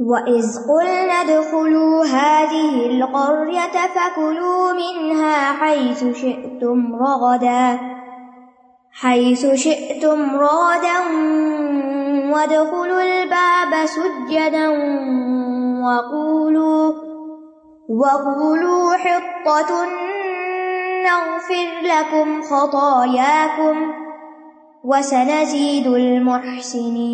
وَإِذْ قُلْنَا ادْخُلُوا هَٰذِهِ الْقَرْيَةَ فَكُلُوا مِنْهَا حَيْثُ شِئْتُمْ رَغَدًا، حَيْثُ شِئْتُمْ رَغَدًا وَادْخُلُوا الْبَابَ سُجَّدًا وَقُولُوا وَقُولُوا حِطَّةٌ نَغْفِرْ لَكُمْ خَطَايَاكُمْ وَسَنَزِيدُ الْمُحْسِنِينَ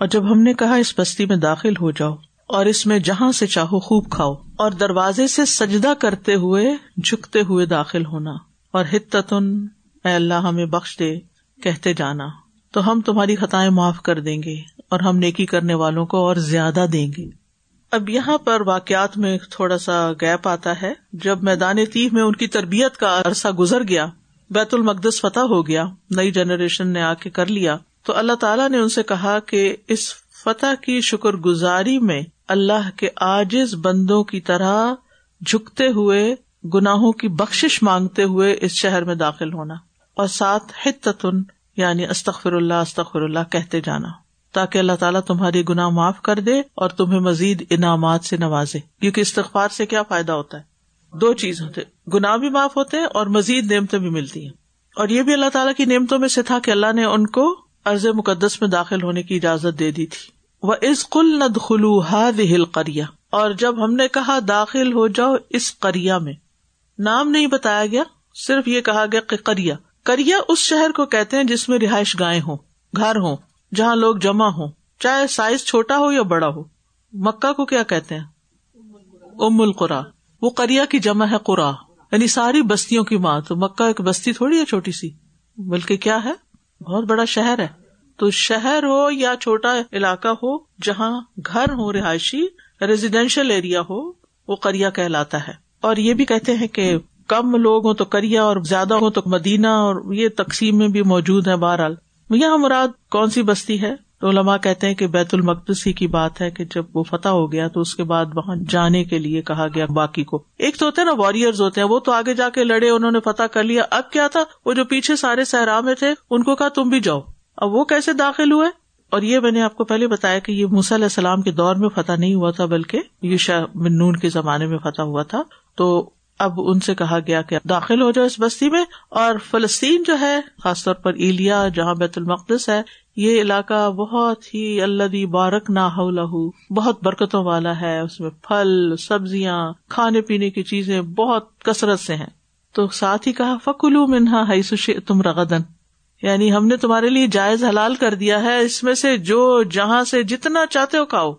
اور جب ہم نے کہا اس بستی میں داخل ہو جاؤ اور اس میں جہاں سے چاہو خوب کھاؤ اور دروازے سے سجدہ کرتے ہوئے جھکتے ہوئے داخل ہونا اور ہتن اے اللہ ہمیں بخش دے، کہتے جانا، تو ہم تمہاری خطائیں معاف کر دیں گے اور ہم نیکی کرنے والوں کو اور زیادہ دیں گے۔ اب یہاں پر واقعات میں تھوڑا سا گیپ آتا ہے۔ جب میدان تیف میں ان کی تربیت کا عرصہ گزر گیا، بیت المقدس فتح ہو گیا، نئی جنریشن نے آ کے کر لیا۔ تو اللہ تعالیٰ نے ان سے کہا کہ اس فتح کی شکر گزاری میں اللہ کے آجز بندوں کی طرح جھکتے ہوئے، گناہوں کی بخش مانگتے ہوئے اس شہر میں داخل ہونا اور ساتھ حتن یعنی استخر اللہ استخر اللہ کہتے جانا تاکہ اللہ تعالیٰ تمہاری گناہ معاف کر دے اور تمہیں مزید انعامات سے نوازے۔ کیونکہ استغفار سے کیا فائدہ ہوتا ہے؟ دو چیز ہوتے گناہ بھی معاف ہوتے ہیں اور مزید نعمتیں بھی ملتی ہیں۔ اور یہ بھی اللہ تعالیٰ کی نعمتوں میں سے تھا کہ اللہ نے ان کو ارض مقدس میں داخل ہونے کی اجازت دے دی تھی۔ وہ از کل ند خلو ہل کریا اور جب ہم نے کہا داخل ہو جاؤ اس کریا میں۔ نام نہیں بتایا گیا، صرف یہ کہا گیا کہ کریا کریا اس شہر کو کہتے ہیں جس میں رہائش گائے ہوں، گھر ہوں، جہاں لوگ جمع ہوں، چاہے سائز چھوٹا ہو یا بڑا ہو۔ مکہ کو کیا کہتے ہیں؟ ام القرا وہ کریا کی جمع ہے قرا یعنی ساری بستیوں کی ماں۔ تو مکہ ایک بستی تھوڑی ہے چھوٹی سی، بلکہ کیا ہے؟ بہت بڑا شہر ہے۔ تو شہر ہو یا چھوٹا علاقہ ہو، جہاں گھر ہو رہائشی ریزیڈینشیل ایریا ہو، وہ کریا کہلاتا ہے۔ اور یہ بھی کہتے ہیں کہ کم لوگ ہوں تو کریا اور زیادہ ہو تو مدینہ، اور یہ تقسیم میں بھی موجود ہے بہرحال۔ یہاں مراد کون سی بستی ہے؟ تو علماء کہتے ہیں کہ بیت المقدس ہی کی بات ہے کہ جب وہ فتح ہو گیا تو اس کے بعد وہاں جانے کے لیے کہا گیا باقی کو۔ ایک تو ہوتے ہیں نا واریئرز ہوتے ہیں، وہ تو آگے جا کے لڑے، انہوں نے فتح کر لیا۔ اب کیا تھا؟ وہ جو پیچھے سارے صحرا میں تھے، ان کو کہا تم بھی جاؤ۔ اب وہ کیسے داخل ہوئے؟ اور یہ میں نے آپ کو پہلے بتایا کہ یہ علیہ السلام کے دور میں فتح نہیں ہوا تھا، بلکہ یوشا منون کے زمانے میں فتح ہوا تھا۔ تو اب ان سے کہا گیا کہ داخل ہو جاؤ اس بستی میں۔ اور فلسطین جو ہے، خاص طور پر ایلیا، جہاں بیت المقدس ہے یہ علاقہ بہت ہی اللہ بارک نہ لہو بہت برکتوں والا ہے، اس میں پھل، سبزیاں، کھانے پینے کی چیزیں بہت کثرت سے ہیں۔ تو ساتھ ہی کہا، فکلو منہا ہائی تم رغدن یعنی ہم نے تمہارے لیے جائز حلال کر دیا ہے، اس میں سے جو جہاں سے جتنا چاہتے ہو کھاؤ۔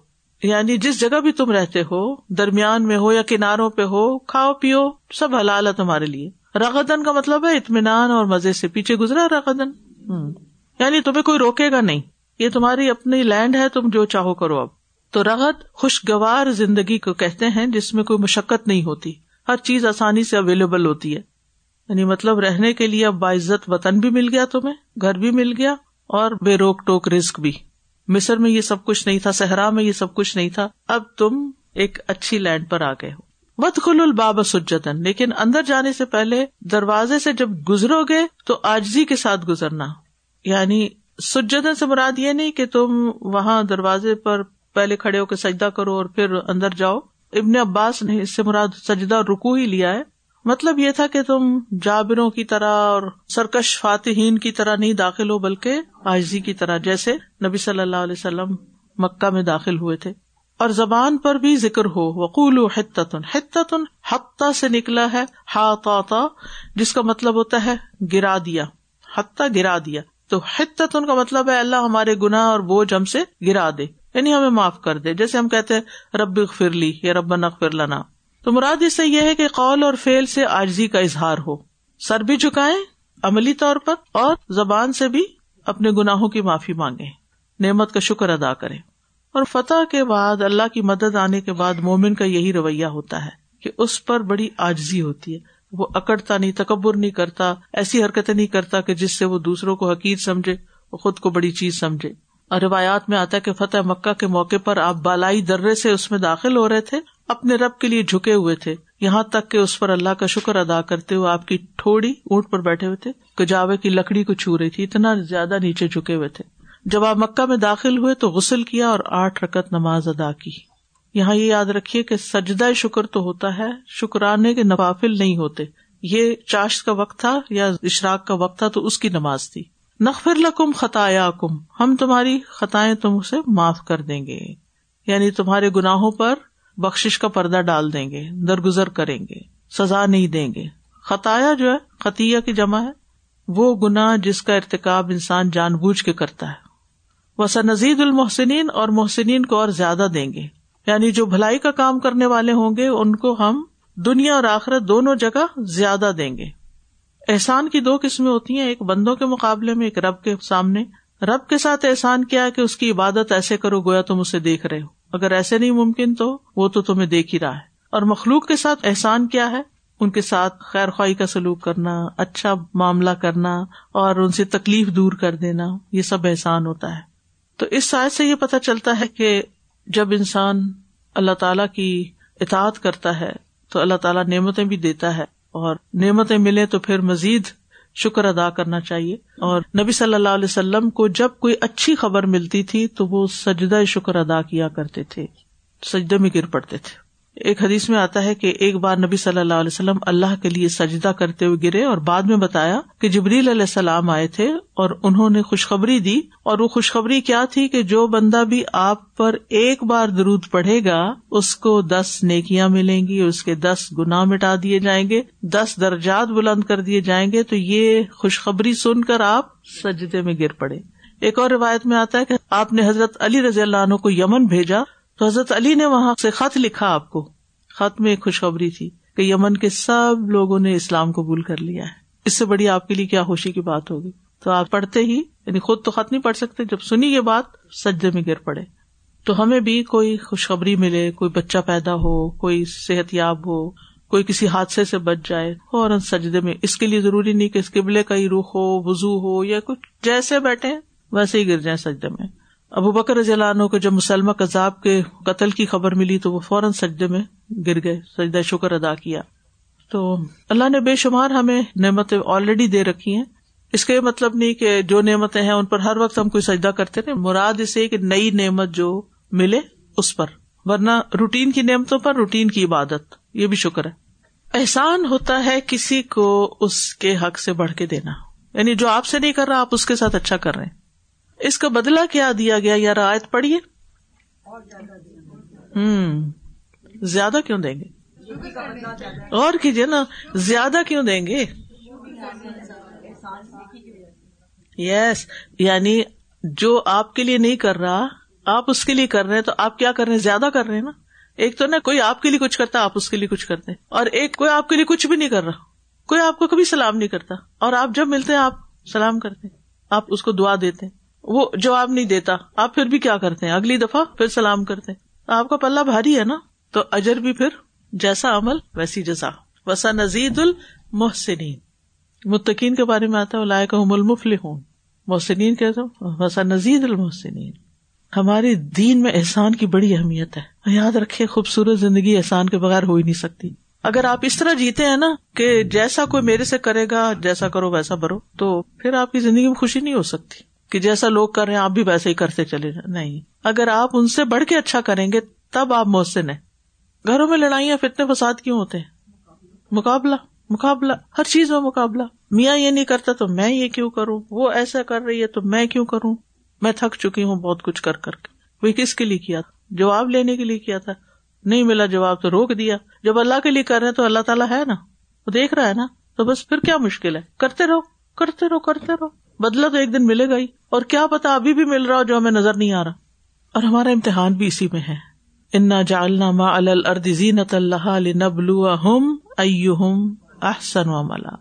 یعنی جس جگہ بھی تم رہتے ہو، درمیان میں ہو یا کناروں پہ ہو، کھاؤ پیو، سب حلال ہے تمہارے لیے۔ رغدن کا مطلب ہے اطمینان اور مزے سے پیچھے گزرا رغدن ہوں یعنی تمہیں کوئی روکے گا نہیں۔ یہ تمہاری اپنی لینڈ ہے، تم جو چاہو کرو اب۔ تو رغد، خوشگوار زندگی کو کہتے ہیں، جس میں کوئی مشقت نہیں ہوتی۔ ہر چیز آسانی سے اویلیبل ہوتی ہے۔ یعنی مطلب رہنے کے لیے اب باعزت وطن بھی مل گیا تمہیں، گھر بھی مل گیا، اور بے روک ٹوک رسک بھی۔ مصر میں یہ سب کچھ نہیں تھا، صحرا میں یہ سب کچھ نہیں تھا۔ اب تم ایک اچھی لینڈ پر آ گئے ہو۔ بد خل الباب سجتن لیکن اندر جانے سے پہلے دروازے سے جب گزرو گے، تو آجزی کے ساتھ گزرنا۔ یعنی سجدن سے مراد یہ نہیں کہ تم وہاں دروازے پر پہلے کھڑے ہو کے سجدہ کرو اور پھر اندر جاؤ۔ ابن عباس نے اس سے مراد سجدہ رکو ہی لیا ہے۔ مطلب یہ تھا کہ تم جابروں کی طرح اور سرکش فاتحین کی طرح نہیں داخل ہو، بلکہ آجزی کی طرح، جیسے نبی صلی اللہ علیہ وسلم مکہ میں داخل ہوئے تھے۔ اور زبان پر بھی ذکر ہو وقول حتن حتن حتہ سے نکلا ہے ہا جس کا مطلب ہوتا ہے گرا دیا۔ حتہ گرا دیا۔ تو حتن کا مطلب ہے اللہ ہمارے گنا اور بوجھ ہم سے گرا دے یعنی ہمیں معاف کر دے۔ جیسے ہم کہتے ہیں، رب فرلی یا رب نقفر لنا۔ تو مراد اس سے یہ ہے کہ قول اور فیل سے آجزی کا اظہار ہو۔ سر بھی جھکائے عملی طور پر اور زبان سے بھی اپنے گناہوں کی معافی مانگے نعمت کا شکر ادا کرے اور فتح کے بعد، اللہ کی مدد آنے کے بعد مومن کا یہی رویہ ہوتا ہے کہ اس پر بڑی آجزی ہوتی ہے۔ وہ اکڑتا نہیں، تکبر نہیں کرتا، ایسی حرکتیں نہیں کرتا کہ جس سے وہ دوسروں کو حقیق سمجھے وہ خود کو بڑی چیز سمجھے۔ اور روایات میں آتا ہے کہ فتح مکہ کے موقع پر آپ بالائی درے سے اس میں داخل ہو رہے تھے، اپنے رب کے لیے جھکے ہوئے تھے۔ یہاں تک کہ اس پر اللہ کا شکر ادا کرتے ہوئے آپ کی تھوڑی اونٹ پر بیٹھے ہوئے تھے کجاوے کی لکڑی کو چھو رہی تھی، اتنا زیادہ نیچے جھکے ہوئے تھے۔ جب آپ مکہ میں داخل ہوئے تو غسل کیا اور آٹھ رکت نماز ادا کی۔ یہاں یہ یاد رکھیے کہ سجدہ شکر تو ہوتا ہے، شکرانے کے نوافل نہیں ہوتے۔ یہ چاشت کا وقت تھا یا اشراق کا وقت تھا تو اس کی نماز تھی۔ نقفر لکم خطایا کم ہم تمہاری خطائیں تم اسے معاف کر دیں گے۔ یعنی تمہارے گناہوں پر بخش کا پردہ ڈال دیں گے، درگزر کریں گے، سزا نہیں دیں گے۔ خطایا جو ہے، خطیہ کی جمع ہے۔ وہ گنا جس کا ارتقاب انسان جان بوجھ کے کرتا ہے۔ وسا نزید المحسنین اور محسنین کو اور زیادہ دیں گے۔ یعنی جو بھلائی کا کام کرنے والے ہوں گے، ان کو ہم دنیا اور آخرت دونوں جگہ زیادہ دیں گے۔ احسان کی دو قسمیں ہوتی ہیں، ایک بندوں کے مقابلے میں، ایک رب کے سامنے۔ رب کے ساتھ احسان کیا کہ اس کی عبادت ایسے کرو گویا تم اسے دیکھ رہے ہو۔ اگر ایسے نہیں ممکن تو وہ تو تمہیں دیکھ ہی رہا ہے۔ اور مخلوق کے ساتھ احسان کیا ہے؟ ان کے ساتھ خیر خواہ کا سلوک کرنا اچھا معاملہ کرنا اور ان سے تکلیف دور کر دینا، یہ سب احسان ہوتا ہے۔ تو اس سائز سے یہ پتا چلتا ہے کہ جب انسان اللہ تعالیٰ کی اطاعت کرتا ہے، تو اللہ تعالیٰ نعمتیں بھی دیتا ہے۔ اور نعمتیں ملے تو پھر مزید شکر ادا کرنا چاہیے۔ اور نبی صلی اللہ علیہ وسلم کو جب کوئی اچھی خبر ملتی تھی، تو وہ سجدہ شکر ادا کیا کرتے تھے، سجدے میں گر پڑتے تھے۔ ایک حدیث میں آتا ہے کہ ایک بار نبی صلی اللہ علیہ وسلم اللہ کے لیے سجدہ کرتے ہوئے گرے اور بعد میں بتایا کہ جبریل علیہ السلام آئے تھے اور انہوں نے خوشخبری دی اور وہ خوشخبری کیا تھی کہ جو بندہ بھی آپ پر ایک بار درود پڑھے گا، اس کو دس نیکیاں ملیں گی، اس کے دس گنا مٹا دیے جائیں گے، دس درجات بلند کر دیے جائیں گے، تو یہ خوشخبری سن کر آپ سجدے میں گر پڑے۔ ایک اور روایت میں آتا ہے کہ آپ نے حضرت علی رضی اللہ عنہ کو یمن بھیجا تو حضرت علی نے وہاں سے خط لکھا آپ کو۔ خط میں ایک خوشخبری تھی کہ یمن کے سب لوگوں نے اسلام قبول کر لیا ہے۔ اس سے بڑی آپ کے لیے کیا خوشی کی بات ہوگی۔ تو آپ پڑھتے ہی یعنی خود تو خط نہیں پڑھ سکتے، جب سنی یہ بات، سجدے میں گر پڑے۔ تو ہمیں بھی کوئی خوشخبری ملے، کوئی بچہ پیدا ہو، کوئی صحت یاب ہو، کوئی کسی حادثے سے بچ جائے اور سجدے میں۔ اس کے لیے ضروری نہیں کہ اس قبلے کا ہی رخ ہو وزو ہو یا کچھ، جیسے بیٹھے، ویسے ہی گر جائیں سجدے میں۔ ابو بکر رضی اللہ عنہ کو جب مسلمہ کذاب کے قتل کی خبر ملی تو وہ فوراً سجدے میں گر گئے، سجدہ شکر ادا کیا۔ تو اللہ نے بے شمار ہمیں نعمتیں آلریڈی دے رکھی ہیں۔ اس کا یہ مطلب نہیں کہ جو نعمتیں ہیں ان پر ہر وقت ہم کوئی سجدہ کرتے رہے۔ مراد اسے کہ نئی نعمت جو ملے اس پر۔ ورنہ روٹین کی نعمتوں پر روٹین کی عبادت، یہ بھی شکر ہے۔ احسان ہوتا ہے کسی کو اس کے حق سے بڑھ کے دینا۔ یعنی جو آپ سے نہیں کر رہا، آپ اس کے ساتھ اچھا کر رہے ہیں۔ اس کا بدلا کیا دیا گیا؟ یا رعایت پڑھیے۔ ہوں زیادہ کیوں دیں گے؟ اور کیجیے نا، زیادہ کیوں دیں گے؟ یس یعنی جو آپ کے لیے نہیں کر رہا، آپ اس کے لیے کر رہے ہیں، تو آپ کیا کر رہے ہیں؟ زیادہ کر رہے ہیں نا؟ ایک تو نا، کوئی آپ کے لیے کچھ کرتا، آپ اس کے لیے کچھ کرتے اور ایک، کوئی آپ کے لیے کچھ بھی نہیں کر رہا۔ کوئی آپ کو کبھی سلام نہیں کرتا۔ اور آپ جب ملتے ہیں، آپ سلام کرتے آپ اس کو دعا دیتے وہ جواب نہیں دیتا۔ آپ پھر بھی کیا کرتے ہیں؟ اگلی دفعہ پھر سلام کرتے آپ کا پلہ بھاری ہے نا؟ تو اجر بھی پھر جیسا عمل، ویسی جزا۔ وسا نزید المحسنین۔ متقین کے بارے میں آتا ہے لائق المفل ہوں محسنین کہتا ہوں وسا نزید المحسنین۔ ہماری دین میں احسان کی بڑی اہمیت ہے۔ یاد رکھے خوبصورت زندگی احسان کے بغیر ہو ہی نہیں سکتی۔ اگر آپ اس طرح جیتے ہیں نا کہ جیسا کوئی میرے سے کرے گا، جیسا کرو ویسا بھرو تو پھر آپ کی زندگی میں خوشی نہیں ہو سکتی۔ کہ جیسا لوگ کر رہے ہیں، آپ بھی ویسے ہی کرتے چلے جائیں۔ نہیں۔ اگر آپ ان سے بڑھ کے اچھا کریں گے، تب آپ محسن ہیں۔ گھروں میں لڑائیاں فتنے فساد کیوں ہوتے ہیں؟ مقابلہ مقابلہ، ہر چیز میں مقابلہ۔ میاں یہ نہیں کرتا تو میں یہ کیوں کروں؟ وہ ایسا کر رہی ہے تو میں کیوں کروں؟ میں تھک چکی ہوں بہت کچھ کر کر کے۔ وہ کس کے لیے کیا تھا؟ جواب لینے کے لیے کیا تھا؟ نہیں ملا جواب تو روک دیا۔ جب اللہ کے لیے کر رہے تو اللہ تعالیٰ ہے نا؟ وہ دیکھ رہا ہے نا؟ تو بس پھر کیا مشکل ہے؟ کرتے رہو کرتے رہو کرتے رہو۔ بدلا تو ایک دن ملے گا ہی۔ اور کیا پتا ابھی بھی مل رہا ہو جو ہمیں نظر نہیں آ رہا۔ اور ہمارا امتحان بھی اسی میں ہے۔ انا جالنا ما الزینت اللہ نبلو ہم احسن و ملا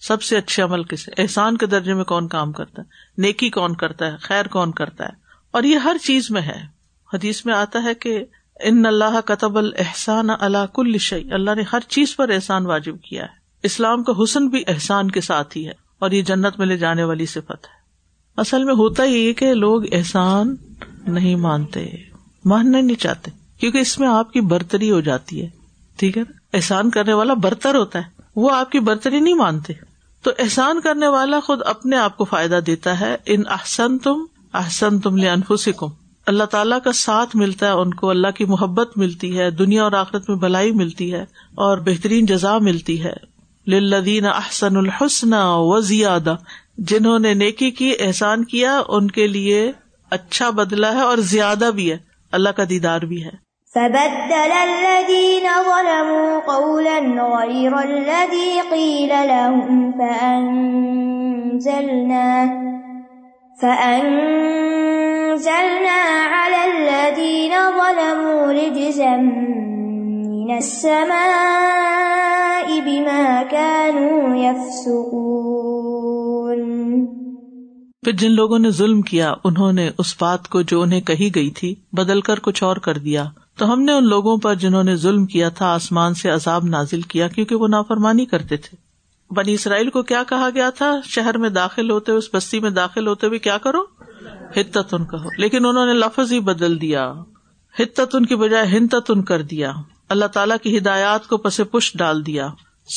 سب سے اچھے عمل کس احسان کے درجے میں کون کام کرتا ہے؟ نیکی کون کرتا ہے؟ خیر کون کرتا ہے؟ اور یہ ہر چیز میں ہے۔ حدیث میں آتا ہے کہ ان اللہ قطب الحسان اللہ کل شعی اللہ نے ہر چیز پر احسان واجب کیا ہے۔ اسلام کا حسن بھی احسان کے ساتھ ہی ہے۔ اور یہ جنت میں لے جانے والی صفت ہے۔ اصل میں ہوتا ہی کہ لوگ احسان نہیں مانتے، ماننا نہیں چاہتے، کیونکہ اس میں آپ کی برتری ہو جاتی ہے۔ ٹھیک ہے احسان کرنے والا برتر ہوتا ہے، وہ آپ کی برتری نہیں مانتے۔ تو احسان کرنے والا خود اپنے آپ کو فائدہ دیتا ہے۔ ان احسن تم احسن تم لے انفسکم اللہ تعالیٰ کا ساتھ ملتا ہے ان کو، اللہ کی محبت ملتی ہے، دنیا اور آخرت میں بھلائی ملتی ہے اور بہترین جزا ملتی ہے۔ لدین احسن الحسن و زیادہ جنہوں نے نیکی کی، احسان کیا، ان کے لیے اچھا بدلا ہے اور زیادہ بھی ہے۔ اللہ کا دیدار بھی ہے۔ فبدل الذين ظلموا قولا غير الذي قيل لهم فأنزلنا فأنزلنا على الذين ظلموا رجزا من السماء بما كانوا يفسقون۔ پھر جن لوگوں نے ظلم کیا، انہوں نے اس بات کو جو انہیں کہی گئی تھی، بدل کر کچھ اور کر دیا۔ تو ہم نے ان لوگوں پر جنہوں نے ظلم کیا تھا، آسمان سے عذاب نازل کیا، کیونکہ وہ نافرمانی کرتے تھے۔ بنی اسرائیل کو کیا کہا گیا تھا؟ شہر میں داخل ہوتے ہوئے اس بستی میں داخل ہوتے ہوئے کیا کرو؟ ہتت ان کہو۔ لیکن انہوں نے لفظ ہی بدل دیا۔ ہتت ان کی بجائے ہنتت ان کر دیا۔ اللہ تعالیٰ کی ہدایات کو پس پش ڈال دیا۔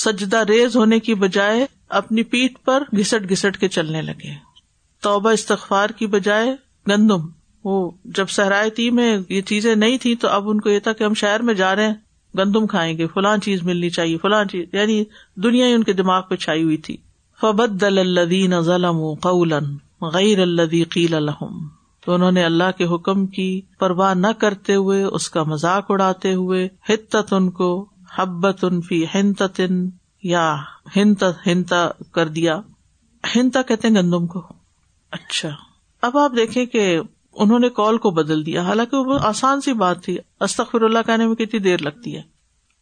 سجدہ ریز ہونے کی بجائے اپنی پیٹ پر گھسٹ گھسٹ کے چلنے لگے۔ توبہ استغفار کی بجائے گندم۔ وہ جب سہرائے تھی میں یہ چیزیں نہیں تھی تو اب ان کو یہ تھا کہ ہم شہر میں جا رہے ہیں، گندم کھائیں گے فلاں چیز ملنی چاہیے فلاں چیز۔ یعنی دنیا ہی ان کے دماغ پہ چھائی ہوئی تھی۔ فبد الدین ظلم قولن غیر الدی قیل الحم تو انہوں نے اللہ کے حکم کی پرواہ نہ کرتے ہوئے اس کا مذاق اڑاتے ہوئے ہت ان کو حبت ان فی ہنت یا ہنت ہنتا کر دیا۔ ہنتا کہتے گندم کو۔ اچھا۔ اب آپ دیکھیں کہ انہوں نے کال کو بدل دیا۔ حالانکہ وہ آسان سی بات تھی۔ استخر اللہ کہنے میں کتنی دیر لگتی ہے۔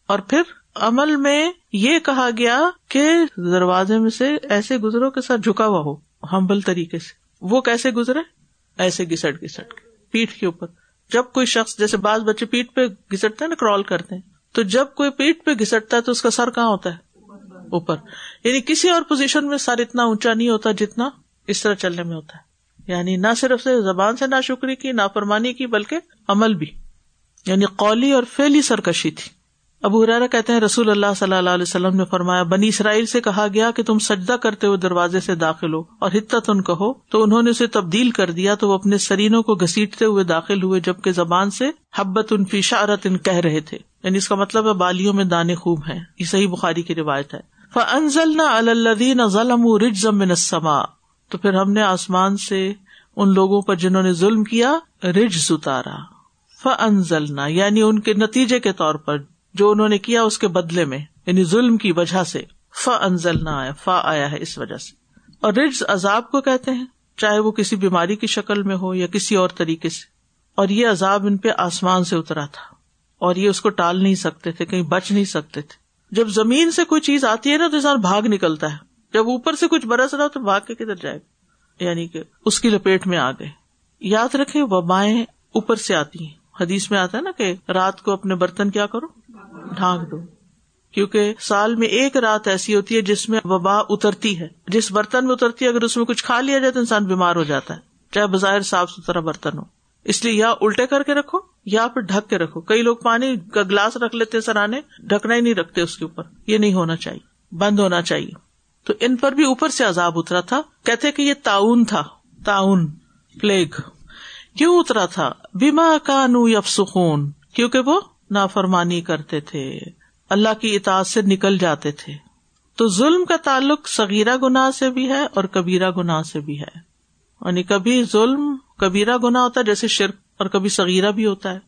اور پھر عمل میں یہ کہا گیا کہ دروازے میں سے ایسے گزرو کے ساتھ جھکا ہوا ہو ہمبل طریقے سے۔ وہ کیسے گزرے؟ ایسے گسٹ گسٹ کے پیٹ کے اوپر۔ جب کوئی شخص، جیسے بعض بچے پیٹ پہ گسٹتے ہیں نا، کرال کرتے ہیں، تو جب کوئی پیٹ پہ گسٹتا ہے تو اس کا سر کہاں ہوتا ہے؟ اوپر۔ یعنی کسی اور پوزیشن میں سر اتنا اونچا نہیں ہوتا جتنا اس طرح چلنے میں ہوتا ہے۔ یعنی نہ صرف سے زبان سے نہ شکری کی نہ فرمانی کی، بلکہ عمل بھی۔ یعنی قولی اور فیلی سرکشی تھی۔ ابو حرارا کہتے ہیں رسول اللہ صلی اللہ علیہ وسلم نے فرمایا، بنی اسرائیل سے کہا گیا کہ تم سجدہ کرتے ہوئے دروازے سے داخل ہو اور حتت ان کہو۔ تو انہوں نے اسے تبدیل کر دیا، تو وہ اپنے سرینوں کو گسیٹتے ہوئے داخل ہوئے، جبکہ زبان سے حبت ان فی شارت ان کہہ رہے تھے۔ یعنی اس کا مطلب ہے بالیوں میں دانے خوب ہیں۔ یہ صحیح بخاری کی روایت ہے۔ فنزل نہ الدین ظلم رجزم نسما تو پھر ہم نے آسمان سے ان لوگوں پر جنہوں نے ظلم کیا رج ستارا فنزلنا یعنی ان کے نتیجے کے طور پر جو انہوں نے کیا اس کے بدلے میں یعنی ظلم کی وجہ سے ف انزل نہ آیا فا آیا ہے اس وجہ سے۔ اور رج عذاب کو کہتے ہیں، چاہے وہ کسی بیماری کی شکل میں ہو یا کسی اور طریقے سے۔ اور یہ عذاب ان پہ آسمان سے اترا تھا۔ اور یہ اس کو ٹال نہیں سکتے تھے، کہیں بچ نہیں سکتے تھے۔ جب زمین سے کوئی چیز آتی ہے نا، تو انسان بھاگ نکلتا ہے۔ جب اوپر سے کچھ برس رہا تو بھاگ کے کدھر جائے گا؟ یعنی کہ اس کی لپیٹ میں آ گئے۔ یاد رکھے وبائیں اوپر سے آتی ہیں۔ حدیث میں آتا ہے نا کہ رات کو اپنے برتن کیا کرو؟ ڈھانک دو۔ کیونکہ سال میں ایک رات ایسی ہوتی ہے جس میں وبا اترتی ہے۔ جس برتن میں اترتی ہے، اگر اس میں کچھ کھا لیا جائے تو انسان بیمار ہو جاتا ہے۔ چاہے بظاہر صاف ستھرا برتن ہو۔ اس لیے یا الٹے کر کے رکھو، یا پھر ڈھک کے رکھو۔ کئی لوگ پانی کا گلاس رکھ لیتے سرانے، ڈھکنا ہی نہیں رکھتے اس کے اوپر۔ یہ نہیں ہونا چاہیے۔ بند ہونا چاہیے۔ تو ان پر بھی اوپر سے عذاب اترا تھا۔ کہتے کہ یہ تعاون تھا۔ تعاون پلیگ۔ کیوں اترا تھا؟ بیما کانو یفسخون کیونکہ وہ نافرمانی کرتے تھے، اللہ کی اطاعت سے نکل جاتے تھے۔ تو ظلم کا تعلق سگیرہ گناہ سے بھی ہے اور کبیرہ گناہ سے بھی ہے۔ یعنی کبھی ظلم کبیرہ گناہ ہوتا ہے جیسے شرک، اور کبھی سغیرہ بھی ہوتا ہے۔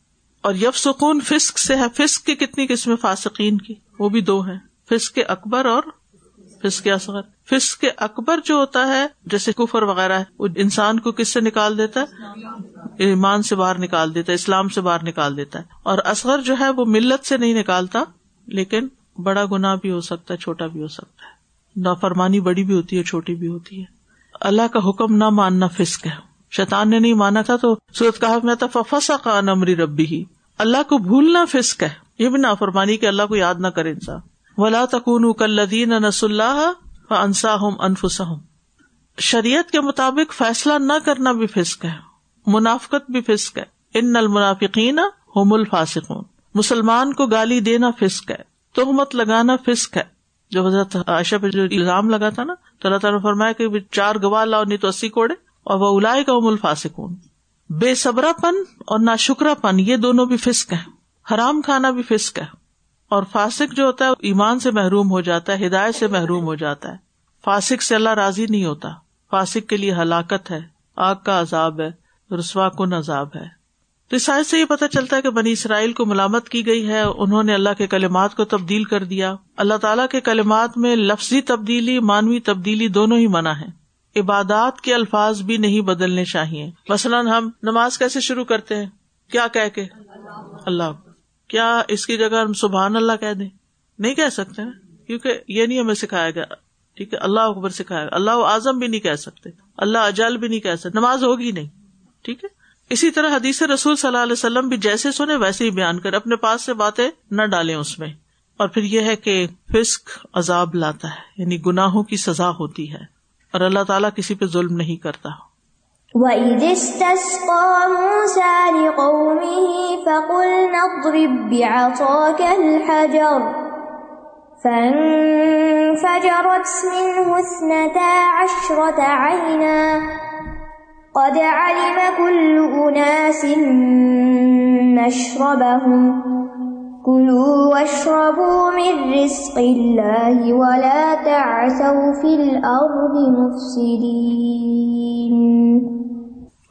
اور یف سکون فسک سے ہے۔ فسک کی کتنی قسم فاسقین کی؟ وہ بھی دو ہے فسک اکبر اور فسق اصغر فسق اکبر جو ہوتا ہے، جیسے کفر وغیرہ ہے وہ انسان کو کس سے نکال دیتا ہے؟ ایمان سے باہر نکال دیتا ہے، اسلام سے باہر نکال دیتا ہے۔ اور اصغر جو ہے، وہ ملت سے نہیں نکالتا، لیکن بڑا گنا بھی ہو سکتا ہے، چھوٹا بھی ہو سکتا ہے۔ نافرمانی بڑی بھی ہوتی ہے، چھوٹی بھی ہوتی ہے۔ اللہ کا حکم نہ ماننا فسق ہے۔ شیطان نے نہیں مانا تھا تو سورت کہا میں تھا فسا کا نمری ربی ہی اللہ کو بھولنا فسق ہے۔ یہ بھی نافرمانی کہ اللہ کو یاد نہ کرے انسان۔ ولا تکون کلدین نس اللہ انسا ہوں انفسا ہوں شریعت کے مطابق فیصلہ نہ کرنا بھی فسق ہے، منافقت بھی فسق ہے۔ ان نل منافقین ہوم الفاسق مسلمان کو گالی دینا فسق ہے، تہمت لگانا فسق ہے۔ جو حضرت عائشہ پہ جو الزام لگا تھا نا، تو اللہ تعالیٰ نے فرمایا کہ چار گواہ لاؤ، نہیں تو اسی کوڑے۔ اور وہ الاائے کا ام الفاسکون بے صبرا پن اور نا شکرا پن، یہ دونوں بھی فسک ہے حرام کھانا بھی فسک ہے۔ اور فاسک جو ہوتا ہے ایمان سے محروم ہو جاتا ہے، ہدایت سے محروم ہو جاتا ہے۔ فاسک سے اللہ راضی نہیں ہوتا۔ فاسک کے لیے ہلاکت ہے، آگ کا عذاب ہے، رسوا کن عذاب ہے۔ تو اس سائز سے یہ پتا چلتا ہے کہ بنی اسرائیل کو ملامت کی گئی ہے، انہوں نے اللہ کے کلمات کو تبدیل کر دیا۔ اللہ تعالیٰ کے کلمات میں لفظی تبدیلی مانوی تبدیلی دونوں ہی منع ہے عبادات کے الفاظ بھی نہیں بدلنے چاہیے۔ مثلاً ہم نماز کیسے شروع کرتے ہیں؟ کیا کہ کے؟ اللہ۔ کیا اس کی جگہ ہم سبحان اللہ کہہ دیں؟ نہیں کہہ سکتے نا، کیونکہ یہ نہیں ہمیں سکھایا گیا۔ ٹھیک ہے، اللہ اکبر سکھایا گیا۔ اللہ اعظم بھی نہیں کہہ سکتے، اللہ اجل بھی نہیں کہہ سکتے، نماز ہوگی نہیں۔ ٹھیک ہے؟ اسی طرح حدیث رسول صلی اللہ علیہ وسلم بھی جیسے سنے، ویسے ہی بیان کر اپنے پاس سے باتیں نہ ڈالیں اس میں۔ اور پھر یہ ہے کہ فسق عذاب لاتا ہے یعنی گناہوں کی سزا ہوتی ہے۔ اور اللہ تعالیٰ کسی پہ ظلم نہیں کرتا۔ وَإِذِ اسْتَسْقَى مُوسَى لِقَوْمِهِ فَقُلْنَا اضْرِبْ بِعَصَاكَ الْحَجَرَ فَانْفَجَرَتْ مِنْهُ اثْنَتَا عَشْرَةَ عَيْنًا قد علم كل أناس مشربهم كلوا واشربوا من رزق الله ولا تعثوا في الأرض مفسدين.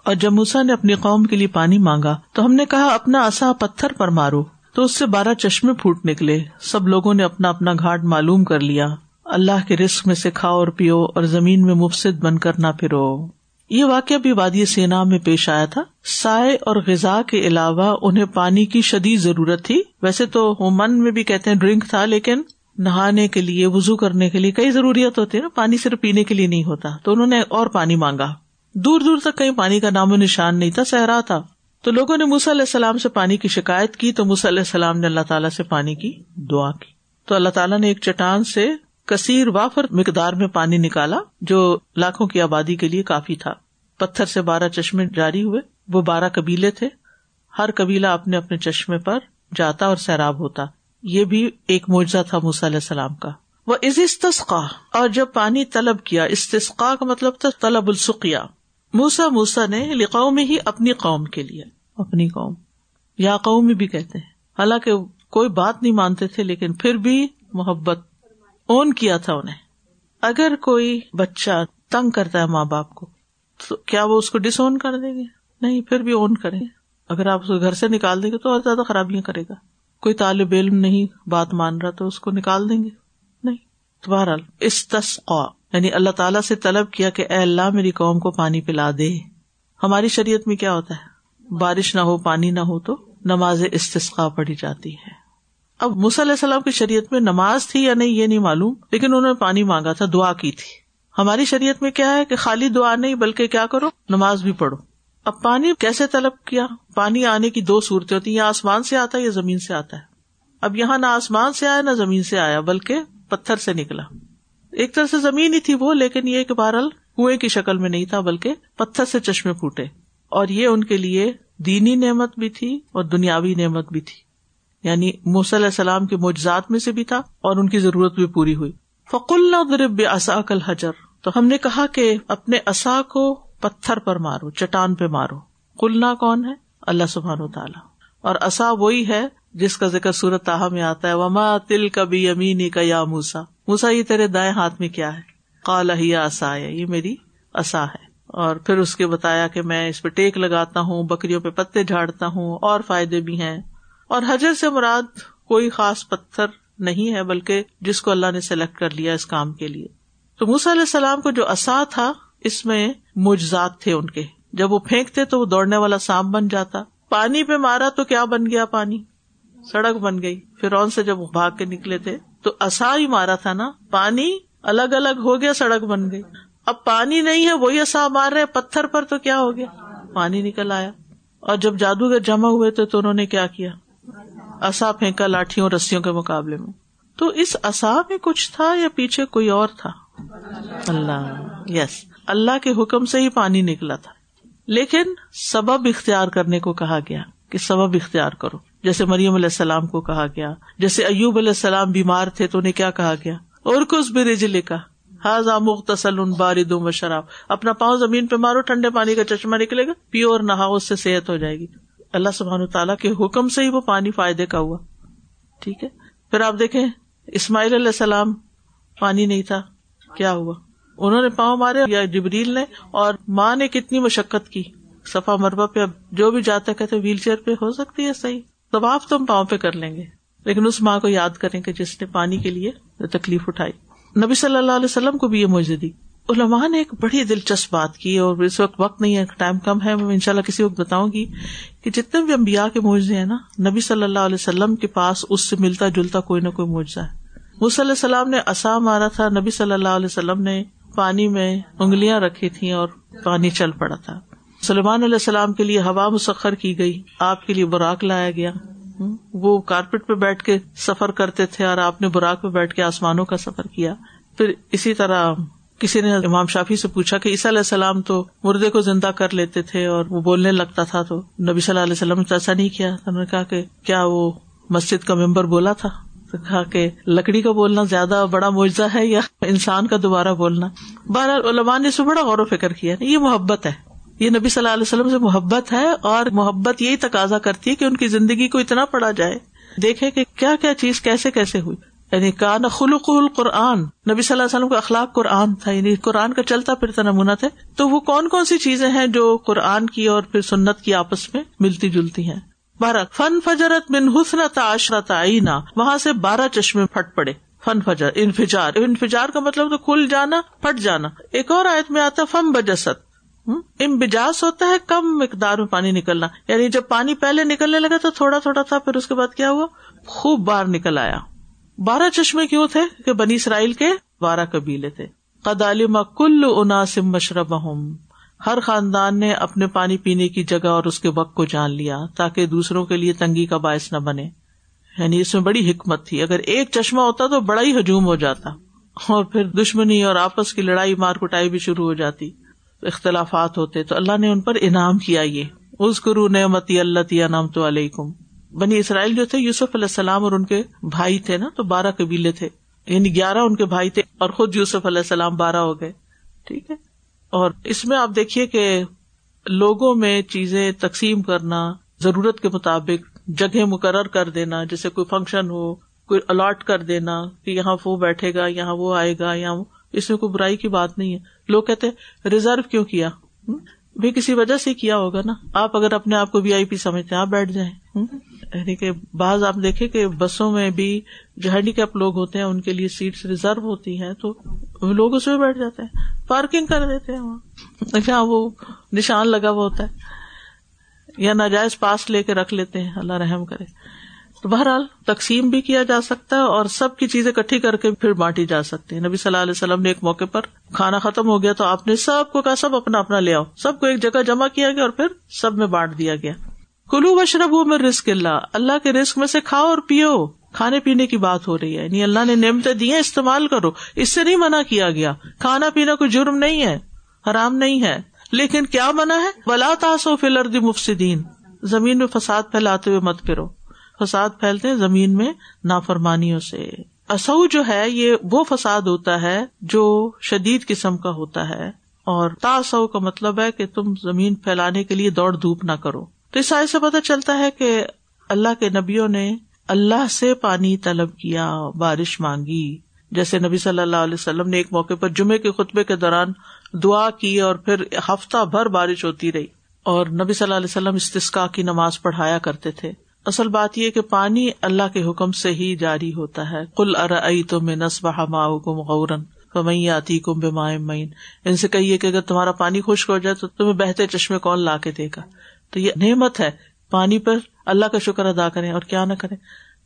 اور جب موسا نے اپنی قوم کے لیے پانی مانگا تو ہم نے کہا، اپنا اصا پتھر پر مارو۔ تو اس سے بارہ چشمے پھوٹ نکلے۔ سب لوگوں نے اپنا اپنا گھاٹ معلوم کر لیا۔ اللہ کے رسک میں سے کھاؤ اور پیو اور زمین میں مفسد بن کر نہ پھرو۔ یہ واقعہ بھی وادی سینا میں پیش آیا تھا۔ سائے اور غذا کے علاوہ انہیں پانی کی شدید ضرورت تھی۔ ویسے تو من میں بھی کہتے ہیں ڈرنک تھا، لیکن نہانے کے لیے وزو کرنے کے لیے کئی ضروریات ہوتی ہے نا۔ پانی صرف پینے کے لیے نہیں ہوتا۔ تو انہوں نے اور پانی مانگا۔ دور دور تک کہیں پانی کا نام و نشان نہیں تھا، صحرا تھا۔ تو لوگوں نے موسی علیہ السلام سے پانی کی شکایت کی۔ تو موسی علیہ السلام نے اللہ تعالیٰ سے پانی کی دعا کی۔ تو اللہ تعالیٰ نے ایک چٹان سے کثیر وافر مقدار میں پانی نکالا، جو لاکھوں کی آبادی کے لیے کافی تھا۔ پتھر سے بارہ چشمے جاری ہوئے۔ وہ بارہ قبیلے تھے۔ ہر قبیلہ اپنے اپنے چشمے پر جاتا اور سیراب ہوتا۔ یہ بھی ایک معجزہ تھا موسی علیہ السلام کا۔ وہ از استسقا، اور جب پانی طلب کیا، استسقا کا مطلب تھا طلب السقیا۔ موسا موسا نے لکھاؤ میں ہی اپنی قوم کے لیے، اپنی قوم۔ یا قوم بھی کہتے ہیں۔ حالانکہ کوئی بات نہیں مانتے تھے، لیکن پھر بھی محبت اون کیا تھا انہیں۔ اگر کوئی بچہ تنگ کرتا ہے ماں باپ کو، تو کیا وہ اس کو ڈس اون کر دیں گے؟ نہیں، پھر بھی اون کریں۔ اگر آپ اس گھر سے نکال دیں گے تو اور زیادہ خرابیاں کرے گا۔ کوئی طالب علم نہیں، بات مان رہا تو اس کو نکال دیں گے۔ نہیں۔ تو بہرحال اس تسقا یعنی اللہ تعالیٰ سے طلب کیا کہ اے اللہ، میری قوم کو پانی پلا دے۔ ہماری شریعت میں کیا ہوتا ہے؟ بارش نہ ہو، پانی نہ ہو تو نماز استسقا پڑی جاتی ہے۔ اب علیہ السلام کی شریعت میں نماز تھی یا نہیں یہ نہیں معلوم، لیکن انہوں نے پانی مانگا تھا، دعا کی تھی۔ ہماری شریعت میں کیا ہے کہ خالی دعا نہیں، بلکہ کیا کرو؟ نماز بھی پڑھو۔ اب پانی کیسے طلب کیا؟ پانی آنے کی دو صورتیں ہوتی ہیں یا آسمان سے آتا ہے یا زمین سے آتا ہے۔ اب یہاں نہ آسمان سے آیا، نہ زمین سے آیا، بلکہ پتھر سے نکلا۔ ایک طرح سے زمین ہی تھی وہ، لیکن یہ بہرحال کنویں کی شکل میں نہیں تھا، بلکہ پتھر سے چشمے پھوٹے۔ اور یہ ان کے لیے دینی نعمت بھی تھی اور دنیاوی نعمت بھی تھی۔ یعنی علیہ السلام کے معجزات میں سے بھی تھا اور ان کی ضرورت بھی پوری ہوئی۔ فقل اصا کل حجر تو ہم نے کہا کہ اپنے اصا کو پتھر پر مارو، چٹان پہ مارو۔ کلنا کون ہے؟ اللہ سبحان و تعالیٰ۔ اور اصا وہی ہے جس کا ذکر سورت تاہ میں آتا ہے۔ وما تل کبھی امینی کا یا موسا موسا یہ تیرے دائیں ہاتھ میں کیا ہے؟ کالا ہی اصا یہ میری اصا ہے۔ اور پھر اس کے بتایا کہ میں اس پہ ٹیک لگاتا ہوں، بکریوں پہ پتے جھاڑتا ہوں اور فائدے بھی ہیں۔ اور حجر سے مراد کوئی خاص پتھر نہیں ہے، بلکہ جس کو اللہ نے سلیکٹ کر لیا اس کام کے لیے۔ تو موسا علیہ السلام کو جو اصا تھا، اس میں مجزاد تھے ان کے۔ جب وہ پھینکتے تو وہ دوڑنے والا سانپ بن جاتا۔ پانی پہ مارا تو کیا بن گیا پانی؟ سڑک بن گئی۔ پھر سے جب وہ بھاگ کے نکلے تھے، تو اصا ہی مارا تھا نا۔ پانی الگ الگ ہو گیا، سڑک بن گئی۔ اب پانی نہیں ہے، وہی اصا مار رہے پتھر پر تو کیا ہو گیا؟ پانی نکل آیا۔ اور جب جادوگر جمع ہوئے تھے تو انہوں نے کیا کیا؟ اصا پھینکا لاٹھیوں، رسیوں کے مقابلے میں۔ تو اس اصا میں کچھ تھا یا پیچھے کوئی اور تھا؟ اللہ یس اللہ کے حکم سے ہی پانی نکلا تھا۔ لیکن سبب اختیار کرنے کو کہا گیا کہ سبب اختیار کرو۔ جیسے مریم علیہ السلام کو کہا گیا، جیسے ایوب علیہ السلام بیمار تھے تو انہیں کیا کہا گیا؟ اور کچھ بھی رجلے کا؟ حاضا مختصل ان بارد و شراب۔ اپنا پاؤں زمین پہ مارو، ٹھنڈے پانی کا چشمہ نکلے گا پیو اور نہاؤ، اس سے صحت ہو جائے گی۔ اللہ سبحان تعالیٰ کے حکم سے ہی وہ پانی فائدے کا ہوا۔ ٹھیک ہے؟ پھر آپ دیکھیں، اسماعیل علیہ السلام پانی نہیں تھا۔ کیا ہوا؟ انہوں نے پاؤں مارے یا جبریل نے اور ماں نے کتنی مشقت کی۔ سفا مربع پہ اب جو بھی جاتا کہتے ویل چیئر پہ ہو سکتی ہے صحیح۔ تو آپ تو ہم پاؤں پہ کر لیں گے۔ لیکن اس ماں کو یاد کریں کہ جس نے پانی کے لیے تکلیف اٹھائی۔ نبی صلی اللہ علیہ وسلم کو بھی یہ موجود دی۔ علماء نے ایک بڑی دلچسپ بات کی اور اس وقت وقت نہیں ہے، ٹائم کم ہے، میں ان شاء اللہ کسی وقت بتاؤں گی کہ جتنے بھی امبیا کے موجے ہیں نا، نبی صلی اللہ علیہ وسلم کے پاس اس سے ملتا جلتا کوئی نہ کوئی معجزہ ہے۔ مصلی علیہ السلام نے اصا مارا تھا، نبی صلی اللہ علیہ وسلم نے پانی میں انگلیاں رکھی تھی اور پانی چل پڑا تھا۔ سلمان علیہ السلام کے لیے ہوا مسخر کی گئی، آپ کے لیے براق لایا گیا۔ وہ کارپیٹ پہ بیٹھ کے سفر کرتے تھے اور آپ نے براق پہ بیٹھ کے آسمانوں کا سفر کیا۔ پھر اسی طرح کسی نے امام شافی سے پوچھا کہ عیسیٰ علیہ السلام تو مردے کو زندہ کر لیتے تھے اور وہ بولنے لگتا تھا تو نبی صلی اللہ علیہ وسلم نے ایسا نہیں کیا۔ انہوں نے کہا کہ کیا وہ مسجد کا ممبر بولا تھا؟ تو کہا کہ لکڑی کا بولنا زیادہ بڑا معاوضہ ہے یا انسان کا دوبارہ بولنا؟ بہرحال علماء نے بڑا غور و فکر کیا۔ یہ محبت ہے۔ یہ نبی صلی اللہ علیہ وسلم سے محبت ہے اور محبت یہی تقاضا کرتی ہے کہ ان کی زندگی کو اتنا پڑا جائے۔ دیکھے کہ کیا کیا چیز کیسے کیسے ہوئی۔ یعنی کان خلق القرآن۔ نبی صلی اللہ علیہ وسلم کا اخلاق قرآن تھا یعنی قرآن کا چلتا پھرتا نمونہ تھا تو وہ کون کون سی چیزیں ہیں جو قرآن کی اور پھر سنت کی آپس میں ملتی جلتی ہیں؟ بارہ فن فجرت بن حسن تعشرت آئینہ وہاں سے بارہ چشمے پھٹ پڑے۔ فن فجر، انفجار۔ انفجار کا مطلب تو کھل جانا، پھٹ جانا۔ ایک اور آیت میں آتا فم بجست۔ امبجاس ہوتا ہے، کم مقدار میں پانی نکلنا۔ یعنی جب پانی پہلے نکلنے لگا تو تھوڑا تھوڑا تھا، پھر اس کے بعد کیا ہوا؟ خوب باہر نکل آیا۔ بارہ چشمے کیوں تھے کہ بنی اسرائیل کے بارہ قبیلے تھے؟ قدالما کل اناسم مشرب ہر خاندان نے اپنے پانی پینے کی جگہ اور اس کے وقت کو جان لیا تاکہ دوسروں کے لیے تنگی کا باعث نہ بنے۔ یعنی اس میں بڑی حکمت تھی۔ اگر ایک چشمہ ہوتا تو بڑا ہی ہجوم ہو جاتا۔ اور پھر دشمنی اور آپس کی لڑائی مار کٹائی بھی شروع ہو جاتی۔ اختلافات ہوتے تو اللہ نے ان پر انعام کیا یہ۔ اس گرو نعمتی اللہ نام تو علیکم۔ بنی اسرائیل جو تھے، یوسف علیہ السلام اور ان کے بھائی تھے نا، تو بارہ قبیلے تھے۔ یعنی گیارہ ان کے بھائی تھے اور خود یوسف علیہ السلام بارہ ہو گئے۔ ٹھیک ہے؟ اور اس میں آپ دیکھیے کہ لوگوں میں چیزیں تقسیم کرنا، ضرورت کے مطابق جگہ مقرر کر دینا، جیسے کوئی فنکشن ہو، کوئی الاٹ کر دینا کہ یہاں وہ بیٹھے گا، یہاں وہ آئے گا، یہاں اس میں کوئی برائی کی بات نہیں ہے۔ لوگ کہتے ریزرو کیوں کیا؟ بھی کسی وجہ سے کیا ہوگا نا؟ آپ اگر اپنے آپ کو وی آئی پی سمجھتے ہیں، آپ بیٹھ جائیں۔ یعنی کہ بعض آپ دیکھیں کہ بسوں میں بھی جو ہینڈی کیپ لوگ ہوتے ہیں، ان کے لیے سیٹس ریزرو ہوتی ہیں، تو لوگ اس میں بیٹھ جاتے ہیں، پارکنگ کر دیتے ہیں وہاں۔ اچھا وہ نشان لگا ہوا ہوتا ہے، یا ناجائز پاس لے کے رکھ لیتے ہیں، اللہ رحم کرے۔ تو بہرحال تقسیم بھی کیا جا سکتا ہے اور سب کی چیزیں کٹھی کر کے پھر بانٹی جا سکتی ہے نبی صلی اللہ علیہ وسلم نے ایک موقع پر کھانا ختم ہو گیا تو آپ نے سب کو کہا، سب اپنا اپنا لے آؤ، سب کو ایک جگہ جمع کیا گیا اور پھر سب میں بانٹ دیا گیا۔ کلو بشرب میں رسک اللہ۔ اللہ کے رسک میں سے کھاؤ اور پیو۔ کھانے پینے کی بات ہو رہی ہے۔ یعنی اللہ نے نعمتیں دی استعمال کرو۔ اس سے نہیں منع کیا گیا۔ کھانا پینا کوئی جرم نہیں ہے، حرام نہیں ہے۔ لیکن کیا منع ہے؟ بلا تاسو فلردی مفسدین زمین میں فساد پھیلاتے ہوئے مت پھرو۔ فساد پھیلتے زمین میں نافرمانیوں سے۔ اصو جو ہے، یہ وہ فساد ہوتا ہے جو شدید قسم کا ہوتا ہے۔ اور تاسو کا مطلب ہے کہ تم زمین پھیلانے کے لیے دوڑ دھوپ نہ کرو۔ تو اس سے پتا چلتا ہے کہ اللہ کے نبیوں نے اللہ سے پانی طلب کیا، بارش مانگی۔ جیسے نبی صلی اللہ علیہ وسلم نے ایک موقع پر جمعے کے خطبے کے دوران دعا کی اور پھر ہفتہ بھر بارش ہوتی رہی۔ اور نبی صلی اللہ علیہ وسلم استسکا کی نماز پڑھایا کرتے تھے۔ اصل بات یہ کہ پانی اللہ کے حکم سے ہی جاری ہوتا ہے۔ کل ارئی تو میں نصب کم غورن کمئی آتی کم بے مائن ان سے کہیے کہ اگر تمہارا پانی خشک ہو جائے تو تمہیں بہتے چشمے کون لا کے دے گا؟ تو یہ نعمت ہے، پانی پر اللہ کا شکر ادا کریں اور کیا نہ کریں،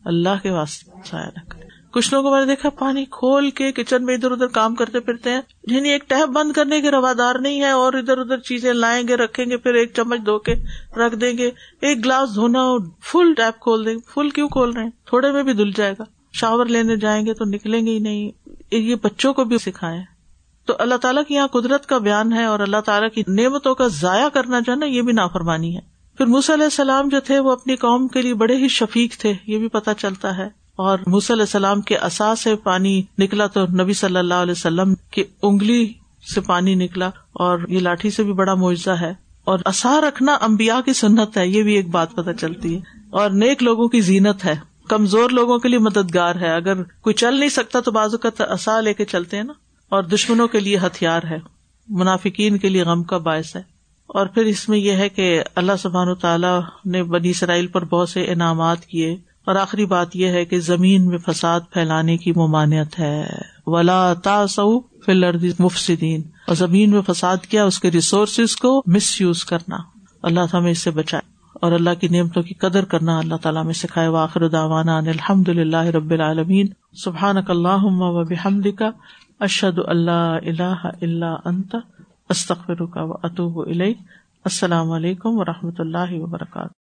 اللہ کے واسطے ضائع نہ کریں۔ کچھ لوگوں میں نے دیکھا پانی کھول کے کچن میں ادھر ادھر کام کرتے پھرتے ہیں یعنی ایک ٹہب بند کرنے کے روادار نہیں ہے اور ادھر ادھر چیزیں لائیں گے، رکھیں گے، پھر ایک چمچ دھو کے رکھ دیں گے، ایک گلاس دھونا فل ٹیپ کھول دیں گے۔ فل کیوں کھول رہے ہیں؟ تھوڑے میں بھی دھل جائے گا۔ شاور لینے جائیں گے تو نکلیں گے ہی نہیں۔ یہ بچوں کو بھی سکھائے تو اللہ تعالیٰ کی یہاں قدرت کا بیان ہے اور اللہ تعالیٰ کی نعمتوں کا ضائع کرنا جو ہے نا، یہ بھی نافرمانی ہے۔ پھر علیہ السلام جو تھے، وہ اپنی قوم کے لیے بڑے ہی شفیق تھے، یہ بھی پتا چلتا ہے۔ اور علیہ السلام کے اصا سے پانی نکلا تو نبی صلی اللہ علیہ وسلم کی انگلی سے پانی نکلا اور یہ لاٹھی سے بھی بڑا معاوضہ ہے۔ اور اصا رکھنا امبیا کی سنت ہے، یہ بھی ایک بات پتہ چلتی ہے۔ اور نیک لوگوں کی زینت ہے، کمزور لوگوں کے لیے مددگار ہے۔ اگر کوئی چل نہیں سکتا تو بازو کا اصا لے کے چلتے ہیں نا۔ اور دشمنوں کے لیے ہتھیار ہے۔ منافقین کے لیے غم کا باعث ہے۔ اور پھر اس میں یہ ہے کہ اللہ سبحان تعالیٰ نے بنی اسرائیل پر بہت سے انعامات کیے۔ اور آخری بات یہ ہے کہ زمین میں فساد پھیلانے کی ممانعت ہے۔ ولا تاسو فلردی مفسدین اور زمین میں فساد کیا، اس کے ریسورسز کو مس یوز کرنا۔ اللہ تعالیٰ اس سے بچائے۔ اور اللہ کی نعمتوں کی قدر کرنا۔ اللہ تعالیٰ میں سکھائے۔ واخر داوانا الحمد للہ رب العالمین سبحان اللہ و بحمد کا اشد اللہ اللہ اللہ انت استخر و اطوب السلام علیکم و رحمۃ اللہ وبرکاتہ۔